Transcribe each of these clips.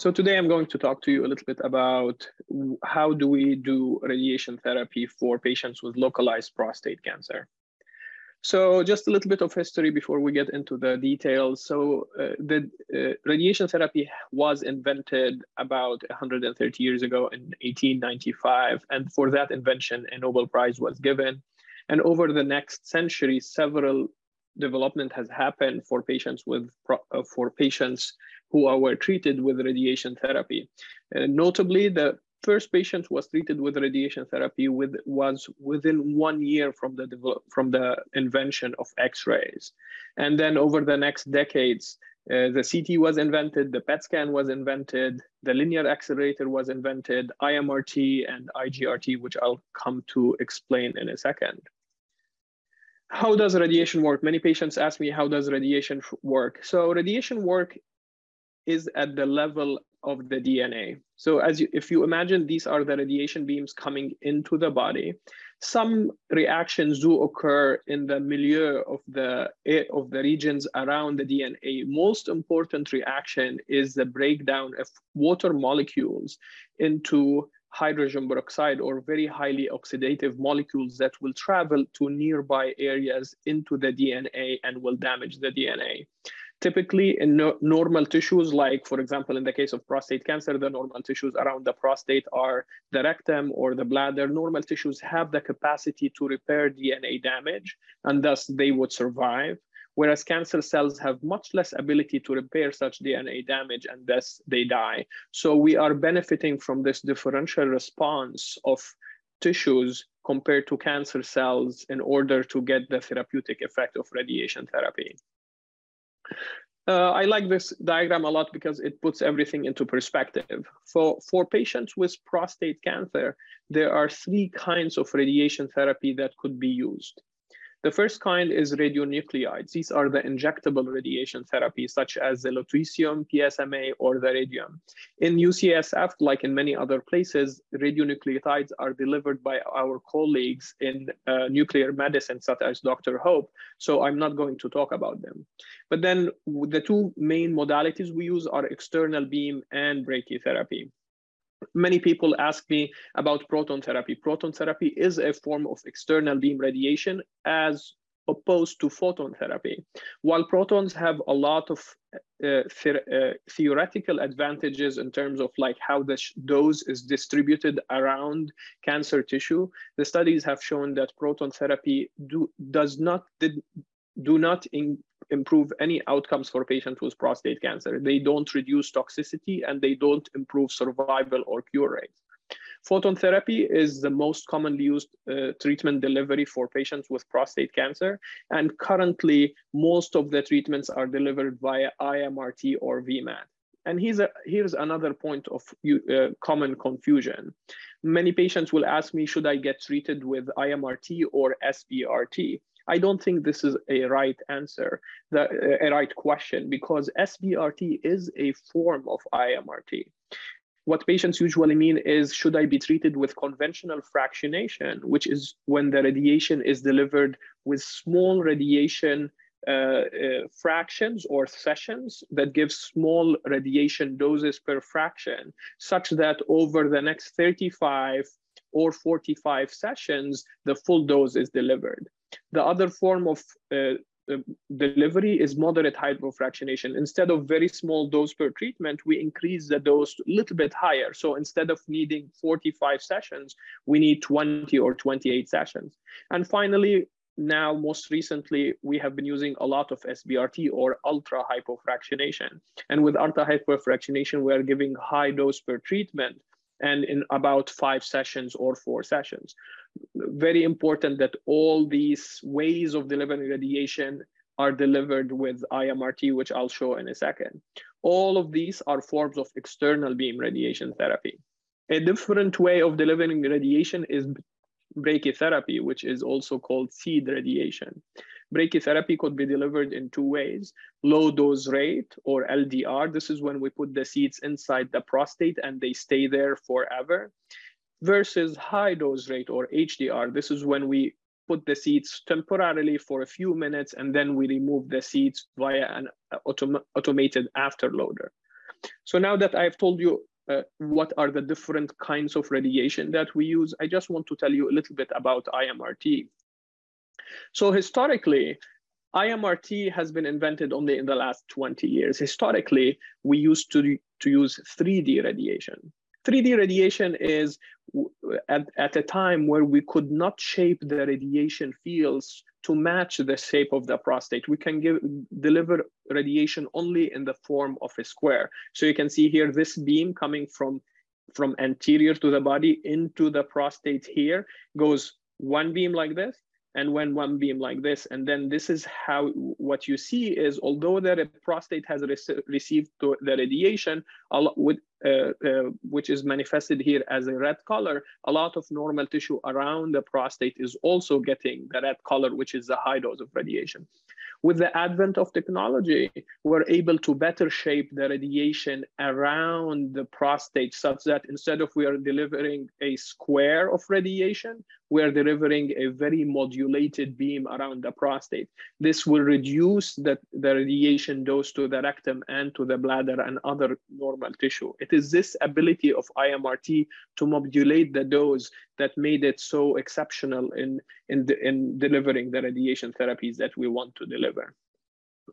So today I'm going to talk to you a little bit about how do we do radiation therapy for patients with localized prostate cancer. So just a little bit of history before we get into the details. So uh, the uh, radiation therapy was invented about 130 years ago in 1895. And for that invention, a Nobel Prize was given. And over the next century, several development has happened for patients with uh, for patients who were treated with radiation therapy. Uh, notably, the first patient was treated with radiation therapy with was within one year from the from the invention of X-rays, and then over the next decades, uh, the CT was invented, the PET scan was invented, the linear accelerator was invented, IMRT and IGRT, which I'll come to explain in a second how does radiation work? Many patients ask me, how does radiation work? So radiation work is at the level of the DNA. So as you, if you imagine these are the radiation beams coming into the body, some reactions do occur in the milieu of the eh, of the regions around the DNA. Most important reaction is the breakdown of water molecules into hydrogen peroxide or very highly oxidative molecules that will travel to nearby areas into the DNA and will damage the DNA. Typically in no normal tissues, like for example, in the case of prostate cancer, the normal tissues around the prostate are the rectum or the bladder. Normal tissues have the capacity to repair DNA damage and thus they would survive whereas cancer cells have much less ability to repair such DNA damage and thus they die. So we are benefiting from this differential response of tissues compared to cancer cells in order to get the therapeutic effect of radiation therapy. Uh, I like this diagram a lot because it puts everything into perspective. For, for patients with prostate cancer, there are three kinds of radiation therapy that could be used. The first kind is radionuclides. These are the injectable radiation therapies, such as the lutetium, PSMA, or the radium. In UCSF, like in many other places, radionuclides are delivered by our colleagues in uh, nuclear medicine, such as Dr. Hope. So I'm not going to talk about them. But then the two main modalities we use are external beam and brachytherapy many people ask me about proton therapy. Proton therapy is a form of external beam radiation as opposed to photon therapy. While protons have a lot of uh, uh, theoretical advantages in terms of like how the dose is distributed around cancer tissue, the studies have shown that proton therapy do, does not did, do not in, improve any outcomes for patients with prostate cancer. They don't reduce toxicity and they don't improve survival or cure rates. Photon therapy is the most commonly used uh, treatment delivery for patients with prostate cancer. And currently, most of the treatments are delivered via IMRT or VMAT. And here's, a, here's another point of uh, common confusion. Many patients will ask me, should I get treated with IMRT or SBRT? I don't think this is a right answer, the, a right question, because SBRT is a form of IMRT. What patients usually mean is, should I be treated with conventional fractionation, which is when the radiation is delivered with small radiation uh, uh, fractions or sessions that give small radiation doses per fraction, such that over the next 35 or 45 sessions, the full dose is delivered. The other form of uh, uh, delivery is moderate hypofractionation. Instead of very small dose per treatment, we increase the dose a little bit higher. So instead of needing 45 sessions, we need 20 or 28 sessions. And finally, now most recently, we have been using a lot of SBRT or ultra hypofractionation. And with ultra hypofractionation, we are giving high dose per treatment and in about five sessions or four sessions. Very important that all these ways of delivering radiation are delivered with IMRT, which I'll show in a second. All of these are forms of external beam radiation therapy. A different way of delivering radiation is brachytherapy, which is also called seed radiation. Brachytherapy could be delivered in two ways, low dose rate or LDR. This is when we put the seeds inside the prostate and they stay there forever versus high dose rate or HDR. This is when we put the seeds temporarily for a few minutes and then we remove the seeds via an autom automated afterloader. So now that I've told you uh, what are the different kinds of radiation that we use, I just want to tell you a little bit about IMRT. So historically, IMRT has been invented only in the last 20 years. Historically, we used to, to use 3D radiation. 3D radiation is at, at a time where we could not shape the radiation fields to match the shape of the prostate. We can give, deliver radiation only in the form of a square. So you can see here this beam coming from, from anterior to the body into the prostate here goes one beam like this and when one beam like this and then this is how what you see is although the prostate has received the radiation with, Uh, uh, which is manifested here as a red color a lot of normal tissue around the prostate is also getting the red color which is the high dose of radiation with the advent of technology, we're able to better shape the radiation around the prostate such that instead of we are delivering a square of radiation, we are delivering a very modulated beam around the prostate. This will reduce the, the radiation dose to the rectum and to the bladder and other normal tissue. It is this ability of IMRT to modulate the dose that made it so exceptional in, in, the, in delivering the radiation therapies that we want to deliver.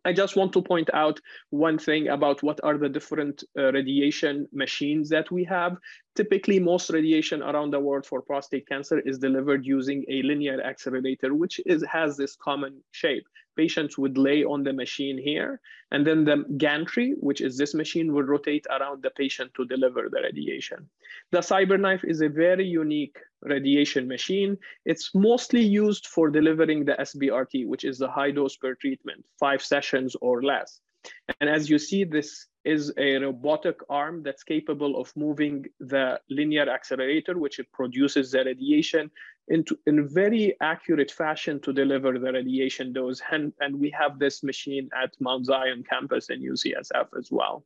I just want to point out one thing about what are the different uh, radiation machines that we have. Typically, most radiation around the world for prostate cancer is delivered using a linear accelerator, which is, has this common shape. Patients would lay on the machine here, and then the gantry, which is this machine, will rotate around the patient to deliver the radiation. The CyberKnife is a very unique radiation machine. It's mostly used for delivering the SBRT, which is the high dose per treatment, five sessions or less. And as you see, this is a robotic arm that's capable of moving the linear accelerator, which it produces the radiation into in very accurate fashion to deliver the radiation dose. And, and we have this machine at Mount Zion campus in UCSF as well.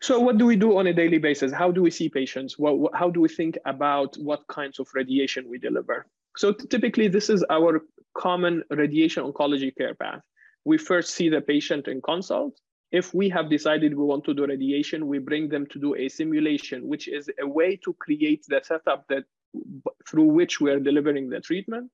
So what do we do on a daily basis? How do we see patients? What, what, how do we think about what kinds of radiation we deliver? So typically, this is our common radiation oncology care path. We first see the patient in consult. If we have decided we want to do radiation, we bring them to do a simulation, which is a way to create the setup that through which we are delivering the treatment.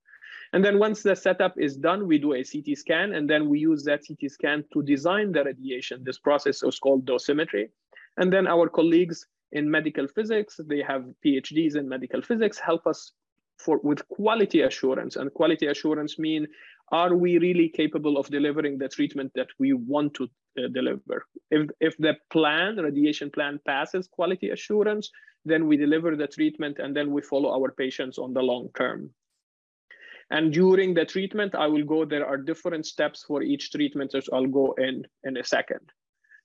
And then once the setup is done, we do a CT scan, and then we use that CT scan to design the radiation. This process is called dosimetry. And then our colleagues in medical physics, they have PhDs in medical physics, help us for with quality assurance. And quality assurance mean, are we really capable of delivering the treatment that we want to uh, deliver? If, if the plan, radiation plan passes quality assurance, then we deliver the treatment and then we follow our patients on the long term. And during the treatment, I will go, there are different steps for each treatment, which I'll go in in a second.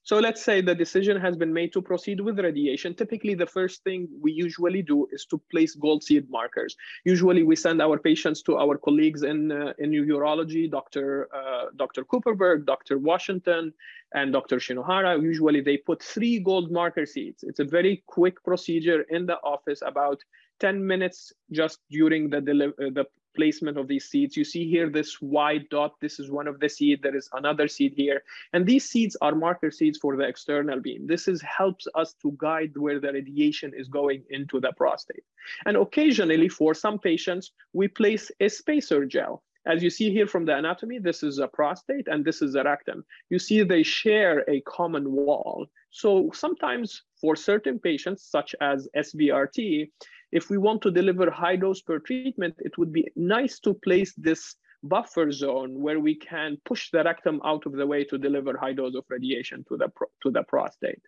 So let's say the decision has been made to proceed with radiation. Typically, the first thing we usually do is to place gold seed markers. Usually, we send our patients to our colleagues in, uh, in urology, Dr. Uh, Dr. Cooperberg, Dr. Washington, and Dr. Shinohara. Usually, they put three gold marker seeds. It's a very quick procedure in the office, about 10 minutes just during the, uh, the placement of these seeds. You see here this white dot, this is one of the seed, there is another seed here. And these seeds are marker seeds for the external beam. This is helps us to guide where the radiation is going into the prostate. And occasionally for some patients, we place a spacer gel. As you see here from the anatomy, this is a prostate and this is a rectum. You see they share a common wall. So sometimes for certain patients, such as SBRT, if we want to deliver high dose per treatment, it would be nice to place this buffer zone where we can push the rectum out of the way to deliver high dose of radiation to the, to the prostate.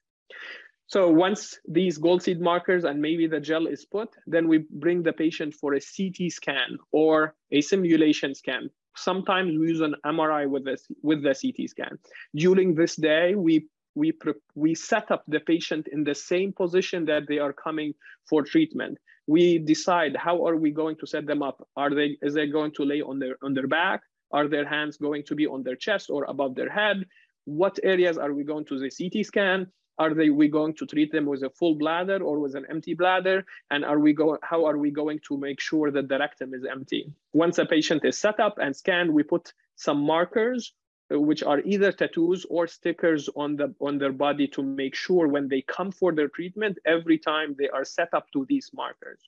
So once these gold seed markers and maybe the gel is put, then we bring the patient for a CT scan or a simulation scan. Sometimes we use an MRI with, this, with the CT scan. During this day, we we, we set up the patient in the same position that they are coming for treatment. We decide how are we going to set them up? Are they is they going to lay on their on their back? Are their hands going to be on their chest or above their head? What areas are we going to the CT scan? Are they we going to treat them with a full bladder or with an empty bladder? And are we going how are we going to make sure that the rectum is empty? Once a patient is set up and scanned, we put some markers which are either tattoos or stickers on the on their body to make sure when they come for their treatment every time they are set up to these markers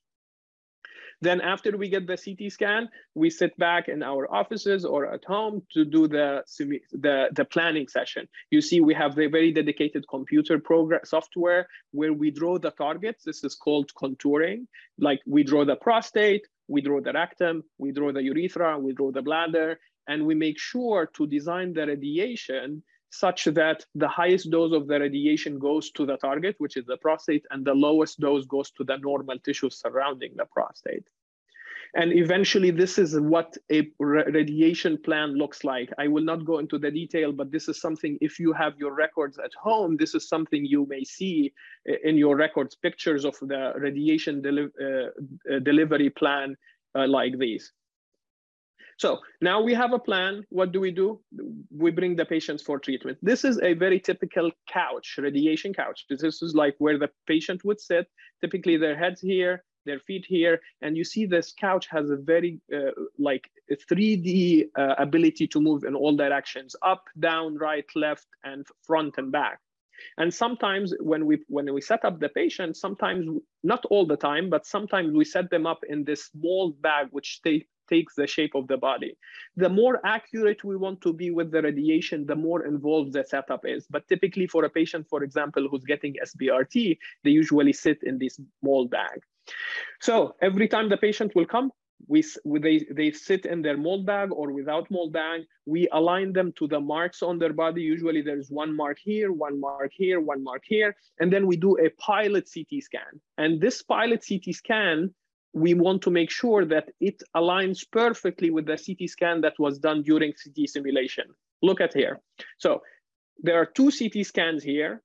then after we get the CT scan, we sit back in our offices or at home to do the, the, the planning session. You see, we have the very dedicated computer program software where we draw the targets. This is called contouring. Like we draw the prostate, we draw the rectum, we draw the urethra, we draw the bladder, and we make sure to design the radiation such that the highest dose of the radiation goes to the target, which is the prostate, and the lowest dose goes to the normal tissue surrounding the prostate. And eventually, this is what a radiation plan looks like. I will not go into the detail, but this is something, if you have your records at home, this is something you may see in your records, pictures of the radiation deli uh, delivery plan uh, like these. So now we have a plan. What do we do? We bring the patients for treatment. This is a very typical couch, radiation couch. This is like where the patient would sit. Typically their head's here, their feet here. And you see this couch has a very uh, like a 3D uh, ability to move in all directions, up, down, right, left, and front and back. And sometimes when we when we set up the patient, sometimes not all the time, but sometimes we set them up in this small bag which they takes the shape of the body. The more accurate we want to be with the radiation, the more involved the setup is. But typically for a patient, for example, who's getting SBRT, they usually sit in this small bag. So every time the patient will come, we, they, they sit in their mold bag or without mold bag. We align them to the marks on their body. Usually there's one mark here, one mark here, one mark here. And then we do a pilot CT scan. And this pilot CT scan we want to make sure that it aligns perfectly with the CT scan that was done during CT simulation. Look at here. So there are two CT scans here.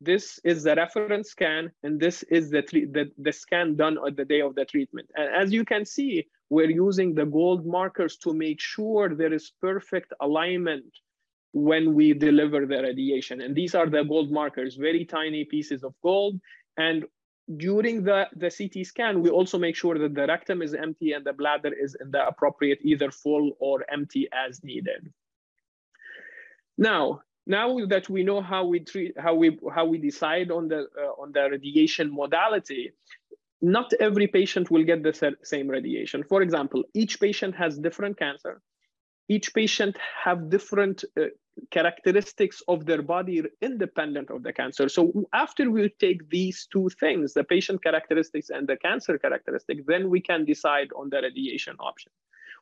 This is the reference scan, and this is the, the, the scan done on the day of the treatment. And as you can see, we're using the gold markers to make sure there is perfect alignment when we deliver the radiation. And these are the gold markers, very tiny pieces of gold. And during the, the CT scan, we also make sure that the rectum is empty and the bladder is in the appropriate either full or empty as needed. Now, now that we know how we treat, how we how we decide on the uh, on the radiation modality, not every patient will get the same radiation. For example, each patient has different cancer. Each patient have different uh, characteristics of their body independent of the cancer. So after we take these two things, the patient characteristics and the cancer characteristic, then we can decide on the radiation option.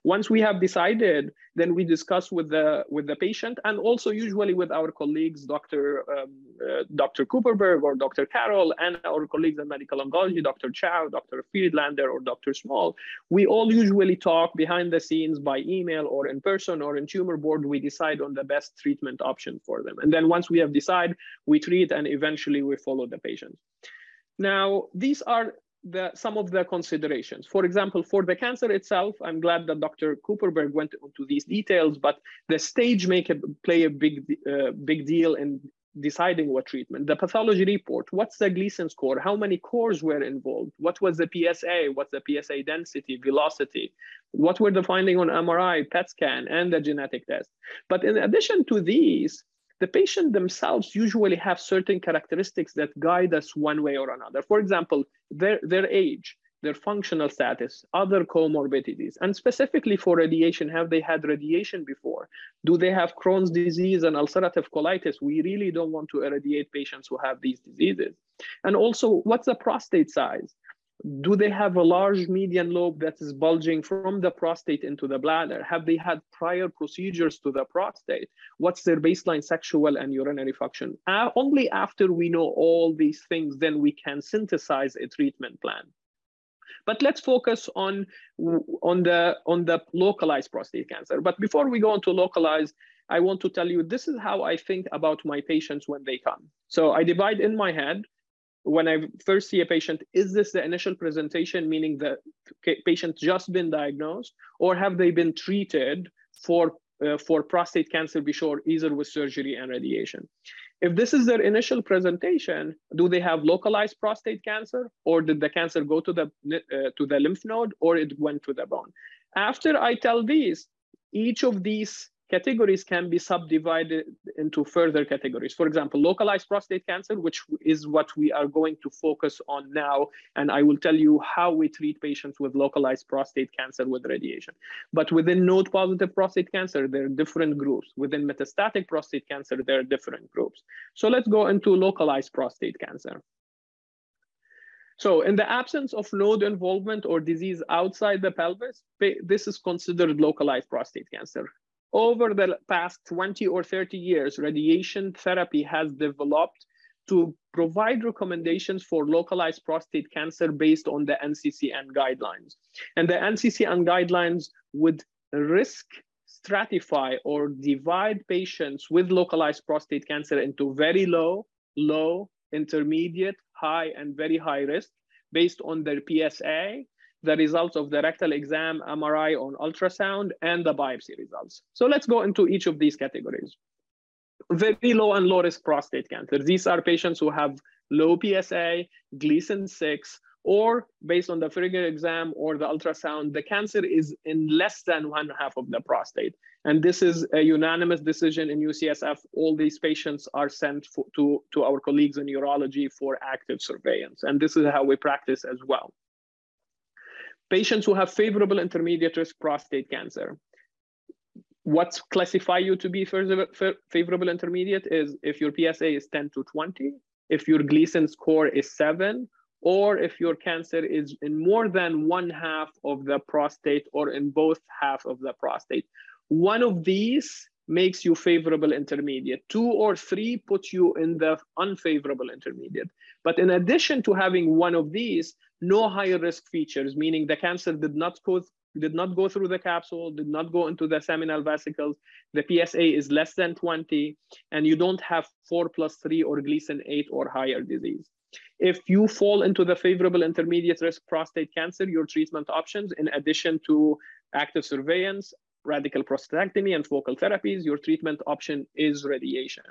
Once we have decided, then we discuss with the with the patient and also usually with our colleagues, Dr. Um, uh, Dr. Cooperberg or Dr. Carroll, and our colleagues in medical oncology, Dr. Chow, Dr. Friedlander, or Dr. Small. We all usually talk behind the scenes by email or in person or in tumor board. We decide on the best treatment option for them, and then once we have decided, we treat and eventually we follow the patient. Now, these are the, some of the considerations. For example, for the cancer itself, I'm glad that Dr. Cooperberg went into these details, but the stage make play a big, uh, big deal in deciding what treatment. The pathology report, what's the Gleason score? How many cores were involved? What was the PSA? What's the PSA density, velocity? What were the finding on MRI, PET scan, and the genetic test? But in addition to these, the patient themselves usually have certain characteristics that guide us one way or another. For example, their, their age, their functional status, other comorbidities, and specifically for radiation, have they had radiation before? Do they have Crohn's disease and ulcerative colitis? We really don't want to irradiate patients who have these diseases. And also, what's the prostate size? Do they have a large median lobe that is bulging from the prostate into the bladder? Have they had prior procedures to the prostate? What's their baseline sexual and urinary function? Uh, only after we know all these things, then we can synthesize a treatment plan. But let's focus on, on, the, on the localized prostate cancer. But before we go on to localized, I want to tell you this is how I think about my patients when they come. So I divide in my head when I first see a patient, is this the initial presentation, meaning the patient just been diagnosed, or have they been treated for uh, for prostate cancer before, either with surgery and radiation? If this is their initial presentation, do they have localized prostate cancer, or did the cancer go to the uh, to the lymph node, or it went to the bone? After I tell these, each of these categories can be subdivided into further categories. For example, localized prostate cancer, which is what we are going to focus on now. And I will tell you how we treat patients with localized prostate cancer with radiation. But within node positive prostate cancer, there are different groups. Within metastatic prostate cancer, there are different groups. So let's go into localized prostate cancer. So in the absence of node involvement or disease outside the pelvis, this is considered localized prostate cancer. Over the past 20 or 30 years, radiation therapy has developed to provide recommendations for localized prostate cancer based on the NCCN guidelines. And the NCCN guidelines would risk stratify or divide patients with localized prostate cancer into very low, low, intermediate, high, and very high risk based on their PSA the results of the rectal exam, MRI on ultrasound, and the biopsy results. So let's go into each of these categories. Very low and low risk prostate cancer. These are patients who have low PSA, Gleason 6, or based on the Frigger exam or the ultrasound, the cancer is in less than one half of the prostate. And this is a unanimous decision in UCSF. All these patients are sent for, to, to our colleagues in urology for active surveillance. And this is how we practice as well. Patients who have favorable intermediate risk prostate cancer. What classify you to be favorable intermediate is if your PSA is 10 to 20, if your Gleason score is seven, or if your cancer is in more than one half of the prostate or in both half of the prostate. One of these makes you favorable intermediate. Two or three put you in the unfavorable intermediate. But in addition to having one of these, no higher risk features, meaning the cancer did not go did not go through the capsule, did not go into the seminal vesicles. The PSA is less than 20, and you don't have 4 plus 3 or Gleason 8 or higher disease. If you fall into the favorable intermediate risk prostate cancer, your treatment options, in addition to active surveillance, radical prostatectomy and focal therapies, your treatment option is radiation.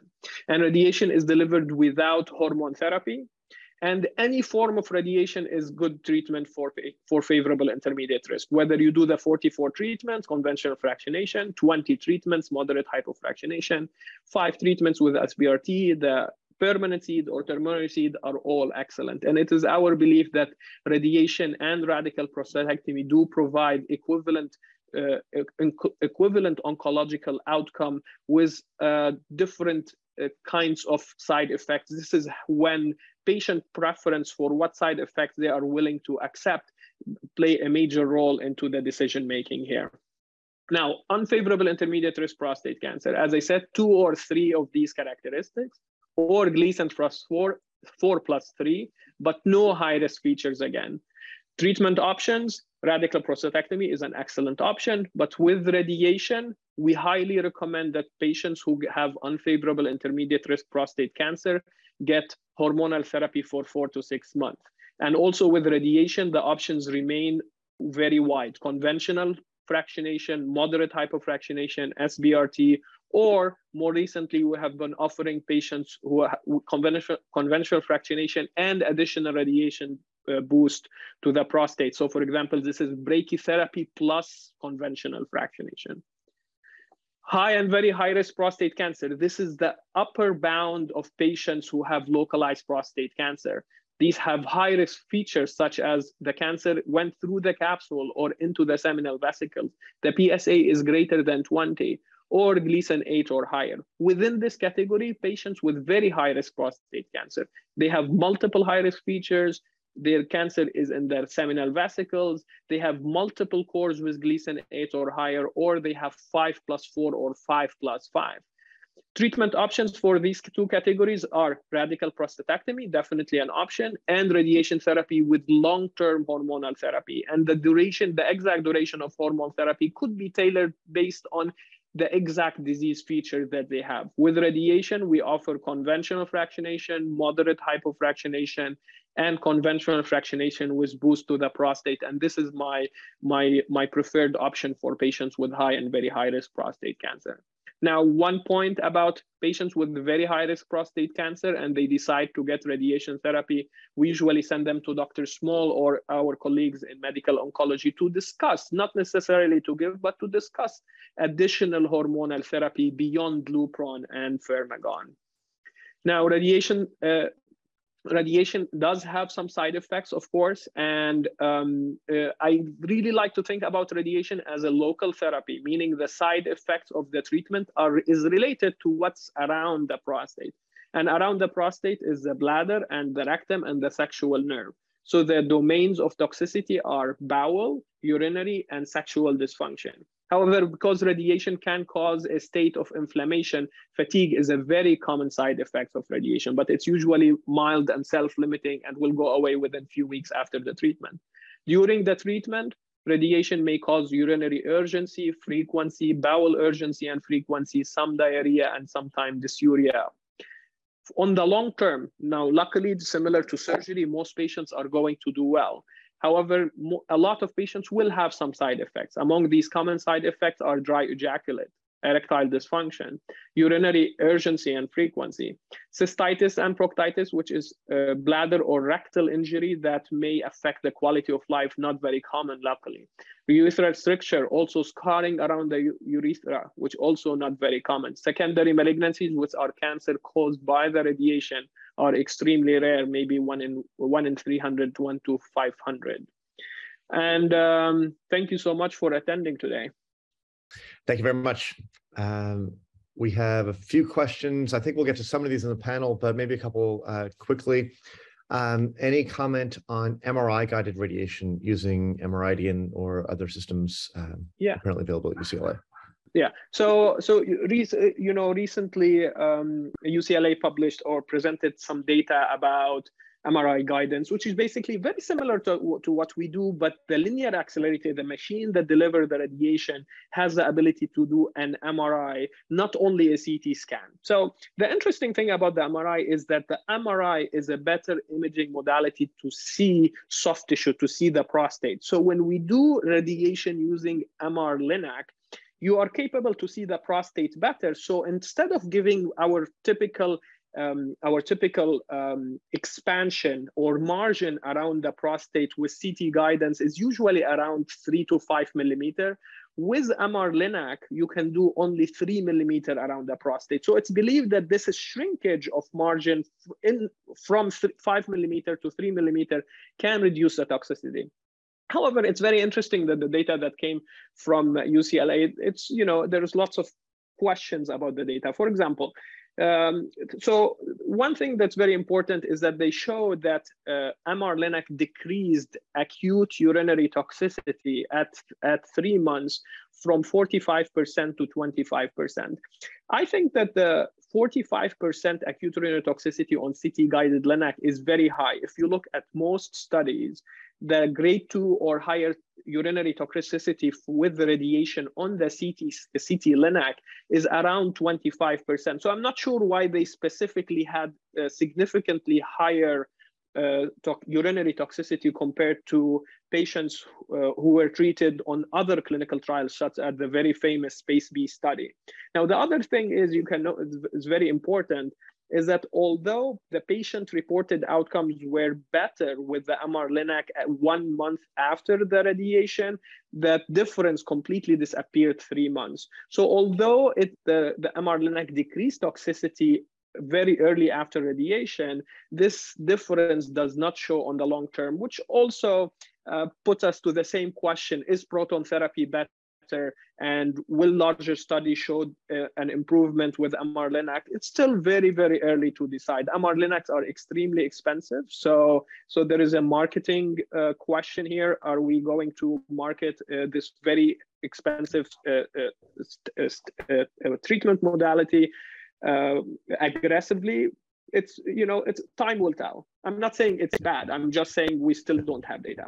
And radiation is delivered without hormone therapy. And any form of radiation is good treatment for, for favorable intermediate risk. Whether you do the 44 treatments, conventional fractionation, 20 treatments, moderate hypofractionation, five treatments with SBRT, the permanent seed or terminal seed are all excellent. And it is our belief that radiation and radical prostatectomy do provide equivalent uh, equivalent oncological outcome with uh, different uh, kinds of side effects. This is when patient preference for what side effects they are willing to accept play a major role into the decision making here. Now, unfavorable intermediate risk prostate cancer, as I said, two or three of these characteristics, or Gleason plus four, four plus three, but no high risk features again. Treatment options, radical prostatectomy is an excellent option, but with radiation, we highly recommend that patients who have unfavorable intermediate risk prostate cancer get hormonal therapy for four to six months. And also with radiation, the options remain very wide. Conventional fractionation, moderate hypofractionation, SBRT, or more recently, we have been offering patients who are conventional, conventional fractionation and additional radiation uh, boost to the prostate. So for example, this is brachytherapy plus conventional fractionation. High and very high risk prostate cancer. This is the upper bound of patients who have localized prostate cancer. These have high risk features such as the cancer went through the capsule or into the seminal vesicles. The PSA is greater than 20 or Gleason 8 or higher. Within this category, patients with very high risk prostate cancer, they have multiple high risk features. Their cancer is in their seminal vesicles. They have multiple cores with Gleason 8 or higher, or they have 5 plus 4 or 5 plus 5. Treatment options for these two categories are radical prostatectomy, definitely an option, and radiation therapy with long-term hormonal therapy. And the duration, the exact duration of hormone therapy could be tailored based on the exact disease feature that they have. With radiation, we offer conventional fractionation, moderate hypofractionation, and conventional fractionation with boost to the prostate. And this is my, my, my preferred option for patients with high and very high risk prostate cancer. Now, one point about patients with very high risk prostate cancer and they decide to get radiation therapy, we usually send them to Dr. Small or our colleagues in medical oncology to discuss, not necessarily to give, but to discuss additional hormonal therapy beyond Lupron and Firmagon. Now, radiation uh, radiation does have some side effects, of course, and um, uh, I really like to think about radiation as a local therapy, meaning the side effects of the treatment are is related to what's around the prostate. And around the prostate is the bladder and the rectum and the sexual nerve. So the domains of toxicity are bowel, urinary, and sexual dysfunction. However, because radiation can cause a state of inflammation, fatigue is a very common side effect of radiation, but it's usually mild and self-limiting and will go away within a few weeks after the treatment. During the treatment, radiation may cause urinary urgency, frequency, bowel urgency and frequency, some diarrhea, and sometimes dysuria. On the long term, now, luckily, similar to surgery, most patients are going to do well. However, a lot of patients will have some side effects. Among these common side effects are dry ejaculate, erectile dysfunction, urinary urgency and frequency, cystitis and proctitis, which is a bladder or rectal injury that may affect the quality of life, not very common luckily. Urethral stricture, also scarring around the urethra, which also not very common. Secondary malignancies, which are cancer caused by the radiation, are extremely rare, maybe one in one in 300, one to 500. And um, thank you so much for attending today. Thank you very much. Um, we have a few questions. I think we'll get to some of these in the panel, but maybe a couple uh, quickly. Um, any comment on MRI guided radiation using MRIdian or other systems um, yeah. currently available at UCLA? Yeah. So so you know recently um, UCLA published or presented some data about MRI guidance, which is basically very similar to, to what we do, but the linear accelerator, the machine that delivers the radiation, has the ability to do an MRI, not only a CT scan. So the interesting thing about the MRI is that the MRI is a better imaging modality to see soft tissue, to see the prostate. So when we do radiation using MR Linac, you are capable to see the prostate better. So instead of giving our typical um, our typical um, expansion or margin around the prostate with CT guidance is usually around three to five millimeter. With MR Linac, you can do only three millimeter around the prostate. So it's believed that this is shrinkage of margin in from five millimeter to three millimeter can reduce the toxicity. However, it's very interesting that the data that came from UCLA, it's, you know, there's lots of questions about the data. For example, um, so one thing that's very important is that they show that uh, MR Linac decreased acute urinary toxicity at, at three months from 45% to 25%. I think that the 45% acute urinary toxicity on CT guided Linac is very high. If you look at most studies, the grade two or higher urinary toxicity with the radiation on the CT, the CT Linac is around 25%. So I'm not sure why they specifically had significantly higher uh, to urinary toxicity compared to patients uh, who were treated on other clinical trials, such as the very famous PACE B study. Now, the other thing is you can know is very important is that although the patient reported outcomes were better with the MR Linac at one month after the radiation, that difference completely disappeared three months. So although it, the, the MR Linac decreased toxicity very early after radiation, this difference does not show on the long term, which also uh, puts us to the same question, is proton therapy better and will larger studies show uh, an improvement with MR Linac? It's still very, very early to decide. MR Linacs are extremely expensive. So, so there is a marketing uh, question here. Are we going to market uh, this very expensive uh, uh, uh, treatment modality aggressively? It's, you know, it's time will tell. I'm not saying it's bad. I'm just saying we still don't have data.